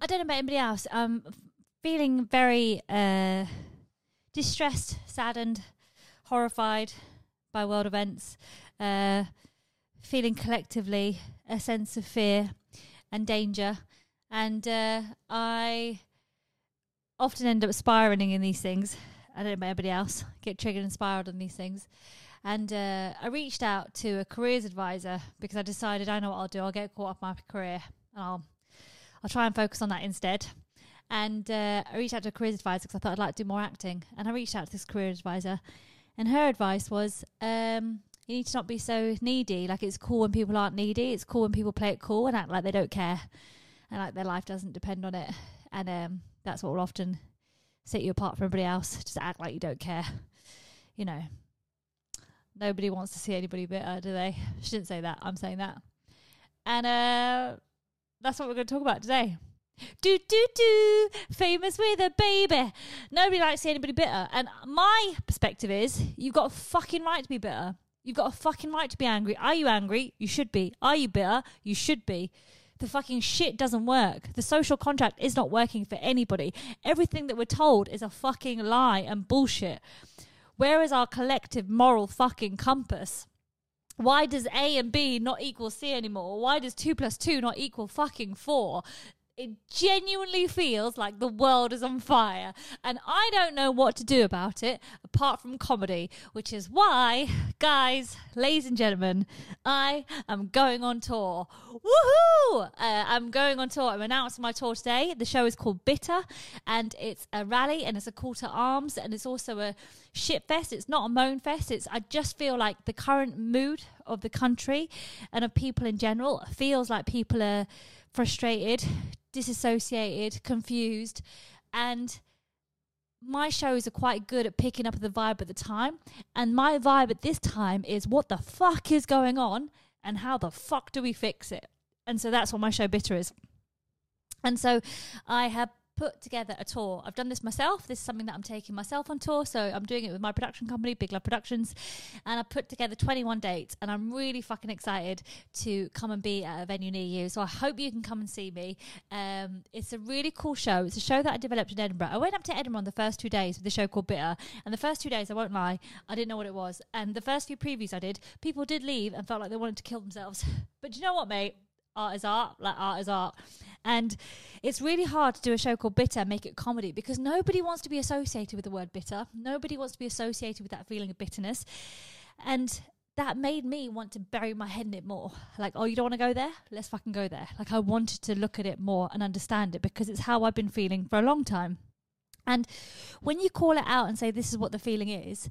I don't know about anybody else. I'm feeling very uh, distressed, saddened, horrified by world events. Uh, feeling collectively a sense of fear and danger, and uh, I often end up spiraling in these things. I don't know about anybody else. Get triggered and spiraled on these things. And uh, I reached out to a careers advisor because I decided I know what I'll do. I'll get caught up in my career and I'll I'll try and focus on that instead. And uh, I reached out to a careers advisor because I thought I'd like to do more acting. And I reached out to this career advisor, and her advice was, um, you need to not be so needy. Like it's cool when people aren't needy. It's cool when people play it cool and act like they don't care, and like their life doesn't depend on it. And um, that's what will often set you apart from everybody else. Just act like you don't care. You know, nobody wants to see anybody bitter, do they? She didn't say that. I'm saying that. And uh, that's what we're going to talk about today. Do do do, famous with a baby. Nobody likes to see anybody bitter, and my perspective is you've got a fucking right to be bitter. You've got a fucking right to be angry. Are you angry? You should be. Are you bitter? You should be. The fucking shit doesn't work. The social contract is not working for anybody. Everything that we're told is a fucking lie and bullshit. Where is our collective moral fucking compass? Why does A and B not equal C anymore? Why does 2 plus 2 not equal fucking 4? It genuinely feels like the world is on fire, and I don't know what to do about it apart from comedy, which is why, guys, ladies and gentlemen, I am going on tour. Woohoo! Uh, I'm going on tour. I'm announcing my tour today. The show is called Bitter, and it's a rally and it's a call to arms, and it's also a shit fest. It's not a moan fest. It's I just feel like the current mood of the country and of people in general feels like people are frustrated, disassociated, confused, and my shows are quite good at picking up the vibe at the time. And my vibe at this time is what the fuck is going on and how the fuck do we fix it? And so that's what my show Bitter is. And so I have put together a tour. I've done this myself. This is something that I'm taking myself on tour. So I'm doing it with my production company, Big Love Productions. And I put together 21 dates. And I'm really fucking excited to come and be at a venue near you. So I hope you can come and see me. Um, it's a really cool show. It's a show that I developed in Edinburgh. I went up to Edinburgh on the first two days with the show called Bitter. And the first two days, I won't lie, I didn't know what it was. And the first few previews I did, people did leave and felt like they wanted to kill themselves. But you know what, mate? Art is art, like art is art. And it's really hard to do a show called Bitter, make it comedy, because nobody wants to be associated with the word bitter. Nobody wants to be associated with that feeling of bitterness. And that made me want to bury my head in it more. Like, oh, you don't want to go there? Let's fucking go there. Like, I wanted to look at it more and understand it because it's how I've been feeling for a long time. And when you call it out and say this is what the feeling is,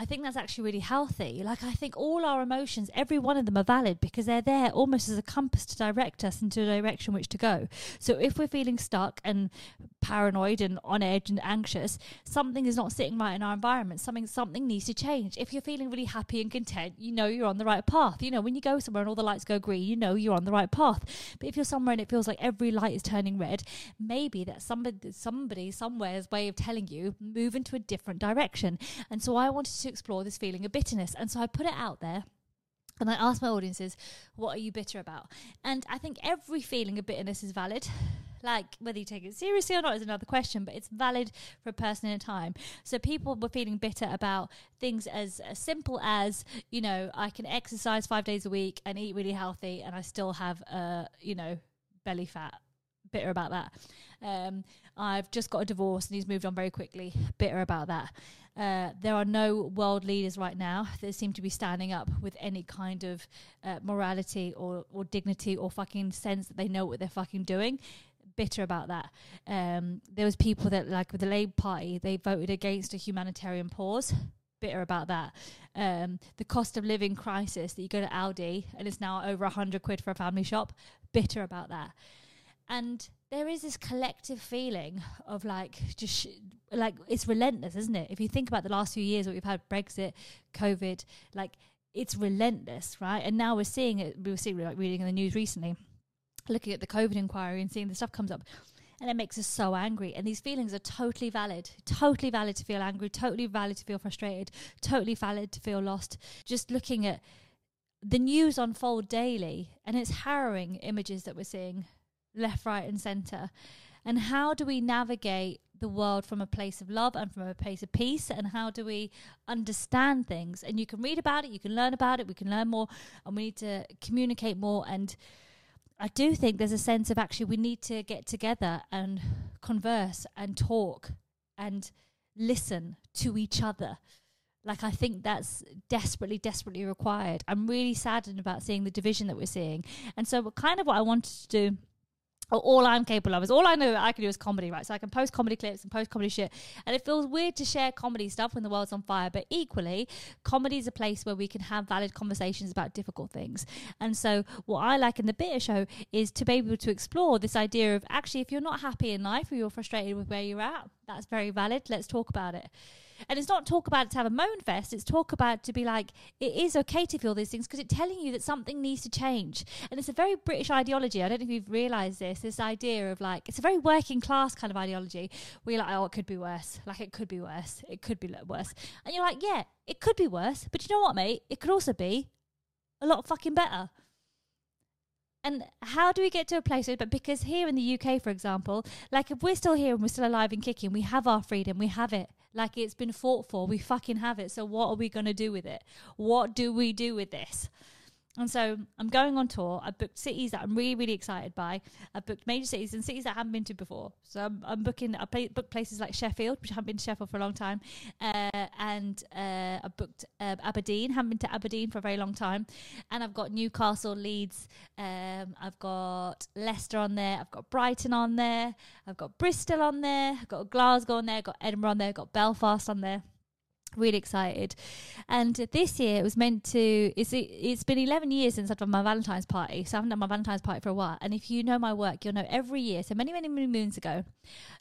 I think that's actually really healthy. Like, I think all our emotions, every one of them are valid because they're there almost as a compass to direct us into a direction which to go. So, if we're feeling stuck and paranoid and on edge and anxious, something is not sitting right in our environment. Something, something needs to change. If you're feeling really happy and content, you know you're on the right path. You know, when you go somewhere and all the lights go green, you know you're on the right path. But if you're somewhere and it feels like every light is turning red, maybe that somebody, somebody somewhere's way of telling you move into a different direction. And so, I wanted to explore this feeling of bitterness. And so I put it out there. And I asked my audiences, what are you bitter about? And I think every feeling of bitterness is valid. Like whether you take it seriously or not is another question, but it's valid for a person in a time. So people were feeling bitter about things as, as simple as, you know, I can exercise five days a week and eat really healthy and I still have, uh, you know, belly fat. Bitter about that. Um, I've just got a divorce and he's moved on very quickly. Bitter about that. Uh, there are no world leaders right now that seem to be standing up with any kind of uh, morality or, or dignity or fucking sense that they know what they're fucking doing. Bitter about that. Um, there was people that, like with the Labour Party, they voted against a humanitarian pause. Bitter about that. Um, the cost of living crisis that you go to Aldi and it's now over a hundred quid for a family shop. Bitter about that. And there is this collective feeling of like just sh- like it's relentless, isn't it? If you think about the last few years, what we've had Brexit, COVID, like it's relentless, right? And now we're seeing it. We were seeing like reading in the news recently, looking at the COVID inquiry and seeing the stuff comes up. And it makes us so angry. And these feelings are totally valid. Totally valid to feel angry, totally valid to feel frustrated, totally valid to feel lost. Just looking at the news unfold daily and it's harrowing images that we're seeing left, right, and centre. And how do we navigate the world from a place of love and from a place of peace? And how do we understand things? And you can read about it, you can learn about it, we can learn more, and we need to communicate more. And I do think there's a sense of actually we need to get together and converse and talk and listen to each other. Like I think that's desperately, desperately required. I'm really saddened about seeing the division that we're seeing. And so kind of what I wanted to do Oh, all I'm capable of is all I know that I can do is comedy, right? So I can post comedy clips and post comedy shit. And it feels weird to share comedy stuff when the world's on fire. But equally, comedy is a place where we can have valid conversations about difficult things. And so what I like in the Bitter Show is to be able to explore this idea of actually, if you're not happy in life or you're frustrated with where you're at, that's very valid. Let's talk about it. And it's not talk about it to have a moan fest. It's talk about to be like, it is okay to feel these things because it's telling you that something needs to change. And it's a very British ideology. I don't know if you've realised this. This idea of like, it's a very working class kind of ideology where you're like, oh, it could be worse. Like, it could be worse. It could be worse. And you're like, yeah, it could be worse. But you know what, mate? It could also be a lot fucking better. And how do we get to a place? Where but because here in the UK, for example, like if we're still here and we're still alive and kicking, we have our freedom, we have it. Like it's been fought for. We fucking have it. So what are we going to do with it? What do we do with this? And so I'm going on tour. I've booked cities that I'm really, really excited by. I've booked major cities and cities that I haven't been to before. So I'm, I'm booking, I play, booked places like Sheffield, which I haven't been to Sheffield for a long time. Uh, and uh, I booked uh, Aberdeen, haven't been to Aberdeen for a very long time. And I've got Newcastle, Leeds, um, I've got Leicester on there, I've got Brighton on there, I've got Bristol on there, I've got Glasgow on there, I've got Edinburgh on there, I've got Belfast on there really excited. And this year it was meant to it's it's been 11 years since i've done my valentine's party so i haven't done my valentine's party for a while. And if you know my work you'll know every year so many many many moons ago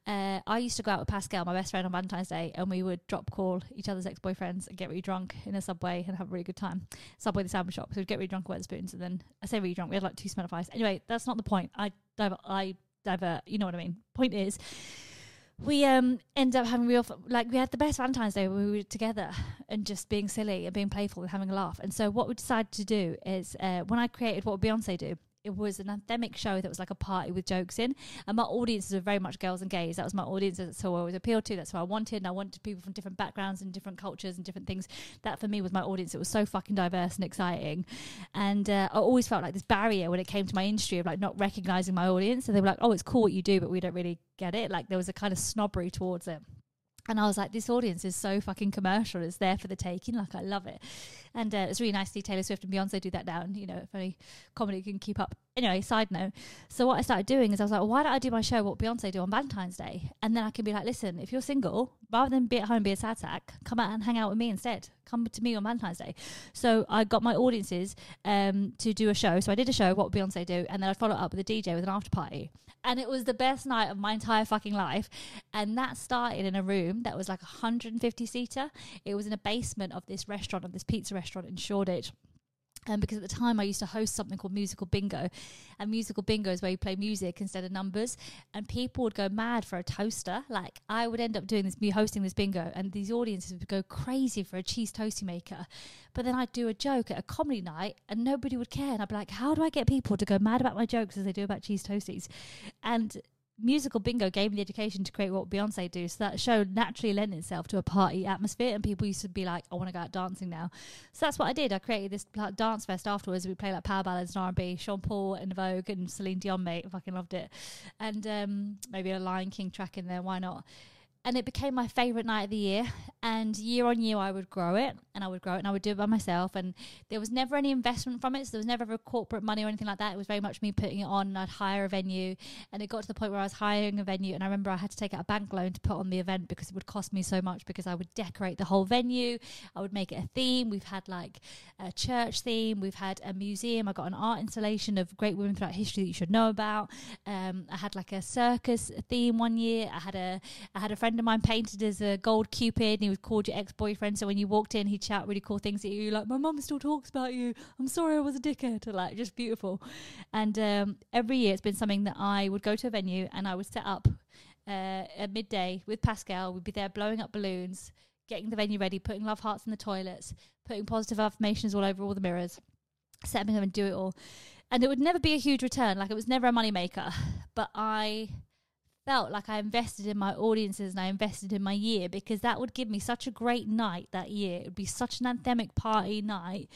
uh, i used to go out with pascal my best friend on valentine's day and we would drop call each other's ex-boyfriends and get really drunk in a subway and have a really good time. Subway the sandwich shop so we'd get really drunk with spoons and then i say really drunk we had like two smell of ice. Anyway that's not the point. I divert i divert you know what i mean. Point is we um end up having real like we had the best Valentine's Day when we were together and just being silly and being playful and having a laugh. And so what we decided to do is uh, when I created what would Beyonce do, it was an anthemic show that was like a party with jokes in. And my audiences were very much girls and gays. That was my audience. That's who I was appealed to. That's who I wanted. And I wanted people from different backgrounds and different cultures and different things. That for me was my audience. It was so fucking diverse and exciting. And uh, I always felt like this barrier when it came to my industry of like not recognizing my audience. So they were like, oh, it's cool what you do, but we don't really get it. Like there was a kind of snobbery towards it. And I was like, this audience is so fucking commercial. It's there for the taking. Like, I love it. And uh, it's really nice to see Taylor Swift and Beyonce do that now. And, you know, if only comedy can keep up. Anyway, side note. So, what I started doing is I was like, well, why don't I do my show what Beyonce do on Valentine's Day? And then I can be like, listen, if you're single, rather than be at home, be a sad sack, come out and hang out with me instead. Come to me on Valentine's Day. So, I got my audiences um, to do a show. So, I did a show, what Beyonce do? And then I followed up with a DJ with an after party and it was the best night of my entire fucking life. And that started in a room that was like a 150 seater. It was in a basement of this restaurant, of this pizza restaurant in Shoreditch. Um, because at the time I used to host something called Musical Bingo, and Musical Bingo is where you play music instead of numbers, and people would go mad for a toaster. Like I would end up doing this, me hosting this bingo, and these audiences would go crazy for a cheese toasty maker. But then I'd do a joke at a comedy night, and nobody would care, and I'd be like, "How do I get people to go mad about my jokes as they do about cheese toasties?" And musical bingo gave me the education to create what Beyonce do. So that show naturally lent itself to a party atmosphere, and people used to be like, "I want to go out dancing now." So that's what I did. I created this like, dance fest afterwards. We played like power ballads and R and B, Sean Paul and Vogue and Celine Dion, mate. Fucking loved it, and um, maybe a Lion King track in there. Why not? And it became my favorite night of the year. And year on year, I would grow it and I would grow it and I would do it by myself. And there was never any investment from it. So there was never ever corporate money or anything like that. It was very much me putting it on. I'd hire a venue. And it got to the point where I was hiring a venue. And I remember I had to take out a bank loan to put on the event because it would cost me so much because I would decorate the whole venue. I would make it a theme. We've had like a church theme. We've had a museum. I got an art installation of great women throughout history that you should know about. Um, I had like a circus theme one year. I had a, I had a friend of mine painted as a gold cupid and he was called your ex-boyfriend. So when you walked in he'd shout really cool things at you like my mum still talks about you. I'm sorry i was a dickhead like just beautiful. And um, every year it's been something that i would go to a venue and i would set up uh, at midday with pascal. We'd be there blowing up balloons getting the venue ready putting love hearts in the toilets putting positive affirmations all over all the mirrors setting them and do it all. And it would never be a huge return. Like it was never a money maker but i felt like I invested in my audiences and I invested in my year because that would give me such a great night that year. It would be such an anthemic party night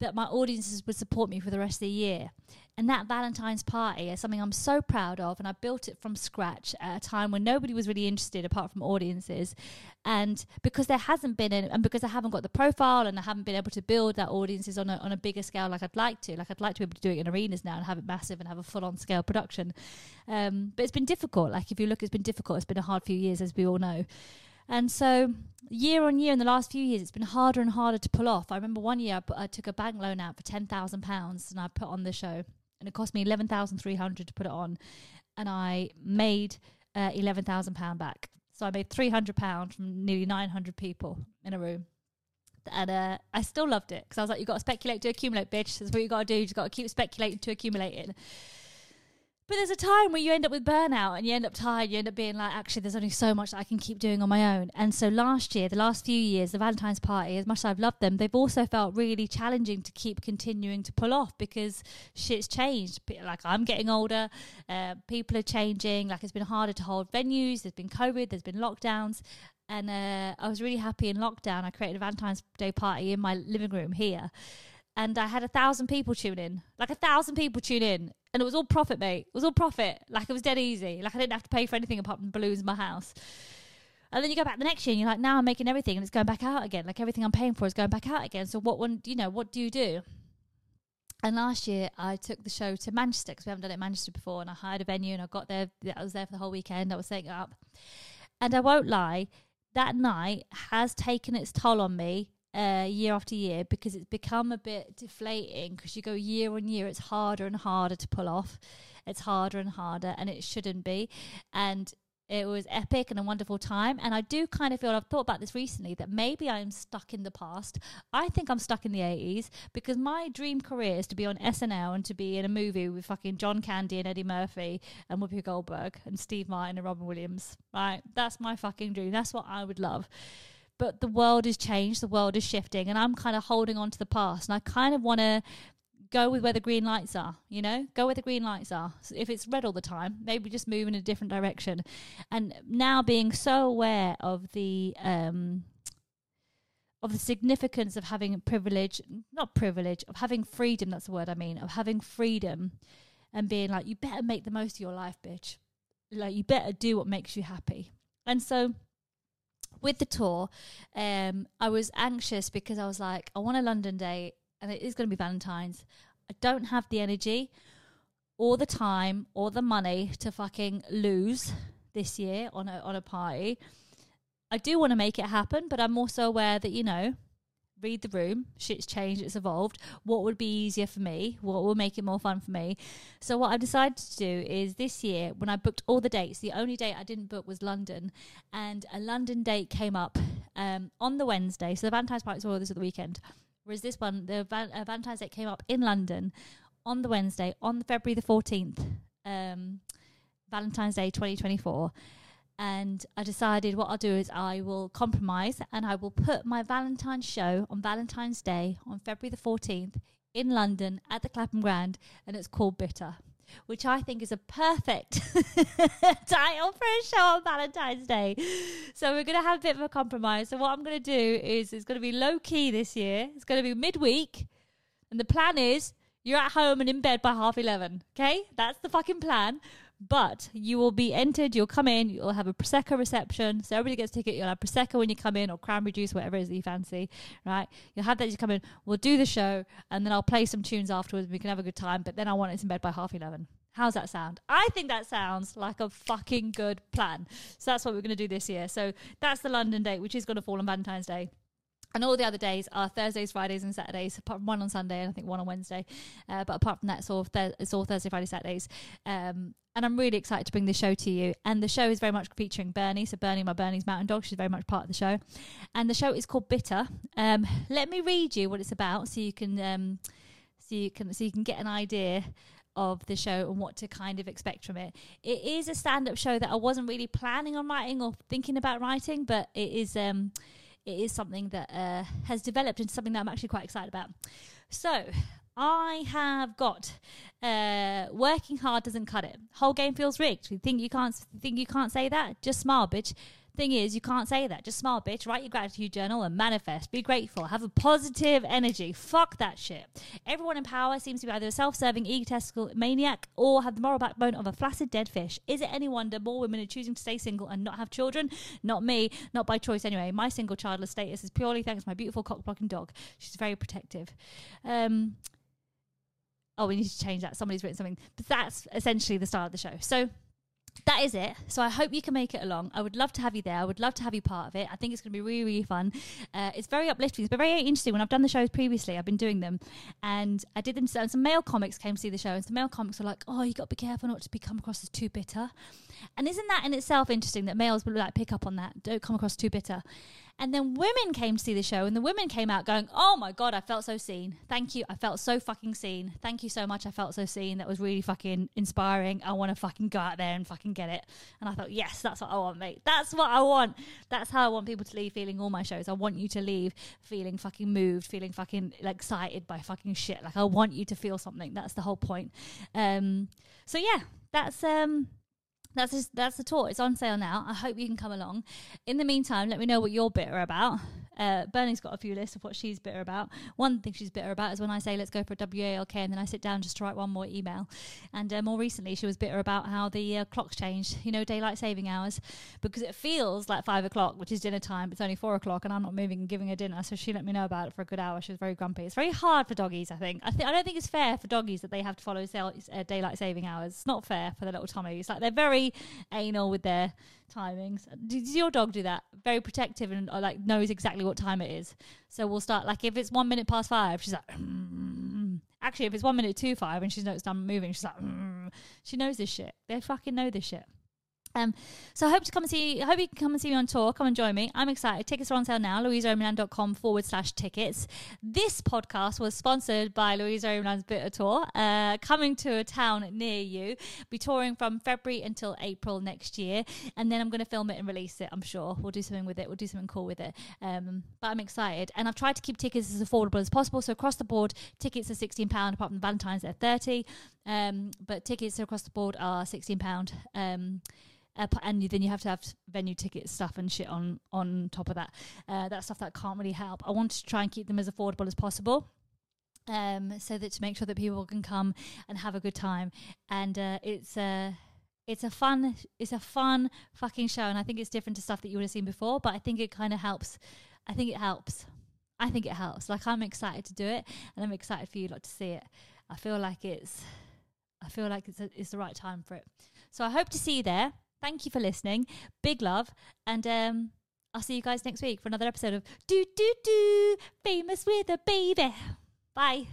that my audiences would support me for the rest of the year. And that Valentine's party is something I'm so proud of. And I built it from scratch at a time when nobody was really interested apart from audiences. And because there hasn't been, and because I haven't got the profile and I haven't been able to build that audiences on a, on a bigger scale like I'd like to, like I'd like to be able to do it in arenas now and have it massive and have a full on scale production. Um, but it's been difficult. Like if you look, it's been difficult. It's been a hard few years, as we all know. And so, year on year, in the last few years, it's been harder and harder to pull off. I remember one year I, put, I took a bank loan out for ten thousand pounds, and I put on the show, and it cost me eleven thousand three hundred to put it on, and I made uh, eleven thousand pound back. So I made three hundred pound from nearly nine hundred people in a room. And uh, I still loved it because I was like, "You got to speculate to accumulate, bitch. That's what you got to do. You got to keep speculating to accumulating." But there's a time where you end up with burnout and you end up tired. You end up being like, actually, there's only so much that I can keep doing on my own. And so last year, the last few years, the Valentine's party, as much as I've loved them, they've also felt really challenging to keep continuing to pull off because shit's changed. Like I'm getting older, uh, people are changing. Like it's been harder to hold venues. There's been COVID. There's been lockdowns. And uh, I was really happy in lockdown. I created a Valentine's Day party in my living room here and I had a thousand people tune in, like a thousand people tune in, and it was all profit, mate. It was all profit. Like it was dead easy. Like I didn't have to pay for anything apart from balloons in my house. And then you go back the next year and you're like, now I'm making everything and it's going back out again. Like everything I'm paying for is going back out again. So what one, you know, what do you do? And last year I took the show to Manchester because we haven't done it in Manchester before. And I hired a venue and I got there. I was there for the whole weekend. I was setting it up. And I won't lie, that night has taken its toll on me uh, year after year because it's become a bit deflating because you go year on year, it's harder and harder to pull off. It's harder and harder, and it shouldn't be. And it was epic and a wonderful time. And I do kind of feel, I've thought about this recently, that maybe I'm stuck in the past. I think I'm stuck in the 80s because my dream career is to be on SNL and to be in a movie with fucking John Candy and Eddie Murphy and Whoopi Goldberg and Steve Martin and Robin Williams. Right? That's my fucking dream. That's what I would love but the world has changed, the world is shifting, and I'm kind of holding on to the past. And I kind of want to go with where the green lights are, you know, go where the green lights are. So if it's red all the time, maybe just move in a different direction. And now being so aware of the, um, of the significance of having privilege, not privilege, of having freedom, that's the word I mean, of having freedom and being like, you better make the most of your life, bitch. Like, you better do what makes you happy. And so, with the tour, um, I was anxious because I was like, I want a London date and it is going to be Valentine's. I don't have the energy or the time or the money to fucking lose this year on a on a party. I do want to make it happen, but I'm also aware that you know read the room. Shit's changed, it's evolved. What would be easier for me? What will make it more fun for me? So, what I've decided to do is this year, when I booked all the dates, the only date I didn't book was London, and a London date came up um, on the Wednesday. So, the Valentine's party was all this at the weekend. Whereas this one, the Val- uh, Valentine's date came up in London on the Wednesday, on the February the 14th, um, Valentine's Day 2024 and I decided what I'll do is I will compromise and I will put my Valentine's show on Valentine's Day on February the 14th in London at the Clapham Grand and it's called Bitter, which I think is a perfect title for a show on Valentine's Day. So we're going to have a bit of a compromise. So what I'm going to do is it's going to be low key this year. It's going to be midweek and the plan is you're at home and in bed by half 11. Okay? That's the fucking plan but you will be entered. You'll come in. You'll have a prosecco reception, so everybody gets a ticket. You'll have prosecco when you come in, or cranberry juice, whatever it is that you fancy. Right? You'll have that as you come in. We'll do the show, and then I'll play some tunes afterwards. We can have a good time. But then I want it in bed by half eleven. How's that sound? I think that sounds like a fucking good plan. So that's what we're going to do this year. So that's the London date, which is going to fall on Valentine's Day. And all the other days are Thursdays, Fridays, and Saturdays. Apart from one on Sunday and I think one on Wednesday. Uh, but apart from that, it's all, th- it's all Thursday, Friday, Saturdays. Um, and I'm really excited to bring this show to you. And the show is very much featuring Bernie. So Bernie, my Bernese mountain dog, she's very much part of the show. And the show is called Bitter. Um, let me read you what it's about, so you can um, so you can so you can get an idea of the show and what to kind of expect from it. It is a stand-up show that I wasn't really planning on writing or thinking about writing, but it is. Um, it is something that uh, has developed into something that I'm actually quite excited about. So, I have got uh, working hard doesn't cut it. Whole game feels rigged. You think you can't think you can't say that? Just smile, bitch. Thing is, you can't say that. Just smile, bitch. Write your gratitude journal and manifest. Be grateful. Have a positive energy. Fuck that shit. Everyone in power seems to be either a self serving, egotistical maniac or have the moral backbone of a flaccid dead fish. Is it any wonder more women are choosing to stay single and not have children? Not me. Not by choice anyway. My single childless status is purely thanks to my beautiful cock blocking dog. She's very protective. Um, oh, we need to change that. Somebody's written something. But that's essentially the start of the show. So that is it. So I hope you can make it along. I would love to have you there. I would love to have you part of it. I think it's going to be really, really fun. Uh, it's very uplifting. It's been very interesting. When I've done the shows previously, I've been doing them, and I did them. And some male comics came to see the show, and some male comics were like, "Oh, you got to be careful not to become across as too bitter." And isn't that in itself interesting that males will like pick up on that? Don't come across too bitter. And then women came to see the show, and the women came out going, Oh my God, I felt so seen. Thank you. I felt so fucking seen. Thank you so much. I felt so seen. That was really fucking inspiring. I want to fucking go out there and fucking get it. And I thought, Yes, that's what I want, mate. That's what I want. That's how I want people to leave feeling all my shows. I want you to leave feeling fucking moved, feeling fucking excited by fucking shit. Like, I want you to feel something. That's the whole point. Um, so, yeah, that's. um that's just, that's the tour. It's on sale now. I hope you can come along. In the meantime, let me know what you're bitter about. Uh, Bernie's got a few lists of what she's bitter about. One thing she's bitter about is when I say let's go for a WALK and then I sit down just to write one more email. And uh, more recently, she was bitter about how the uh, clocks changed, you know, daylight saving hours, because it feels like five o'clock, which is dinner time. But it's only four o'clock and I'm not moving and giving her dinner. So she let me know about it for a good hour. She was very grumpy. It's very hard for doggies, I think. I, th- I don't think it's fair for doggies that they have to follow uh, daylight saving hours. It's not fair for the little Tommies. Like they're very anal with their timings. Does your dog do that? Very protective and uh, like knows exactly what time it is. So we'll start like if it's one minute past five, she's like. Mm. Actually, if it's one minute to five and she's noticed I'm moving, she's like, mm. she knows this shit. They fucking know this shit. Um, so I hope to come and see. I hope you can come and see me on tour. Come and join me. I'm excited. Tickets are on sale now. LuisaOmielan.com forward slash tickets. This podcast was sponsored by Luisa Omielan's Bitter Tour, uh, coming to a town near you. Be touring from February until April next year, and then I'm going to film it and release it. I'm sure we'll do something with it. We'll do something cool with it. Um, but I'm excited, and I've tried to keep tickets as affordable as possible. So across the board, tickets are sixteen pound. Apart from Valentine's, they're thirty. Um, but tickets across the board are sixteen pound. Uh, and then you have to have venue ticket stuff and shit on on top of that. Uh, that stuff that can't really help. I want to try and keep them as affordable as possible. Um, so that to make sure that people can come and have a good time, and uh, it's a it's a fun it's a fun fucking show, and I think it's different to stuff that you would have seen before. But I think it kind of helps. I think it helps. I think it helps. Like I'm excited to do it, and I'm excited for you lot to see it. I feel like it's I feel like it's a, it's the right time for it. So I hope to see you there. Thank you for listening. Big love. And um, I'll see you guys next week for another episode of Do Do Do Famous with a Baby. Bye.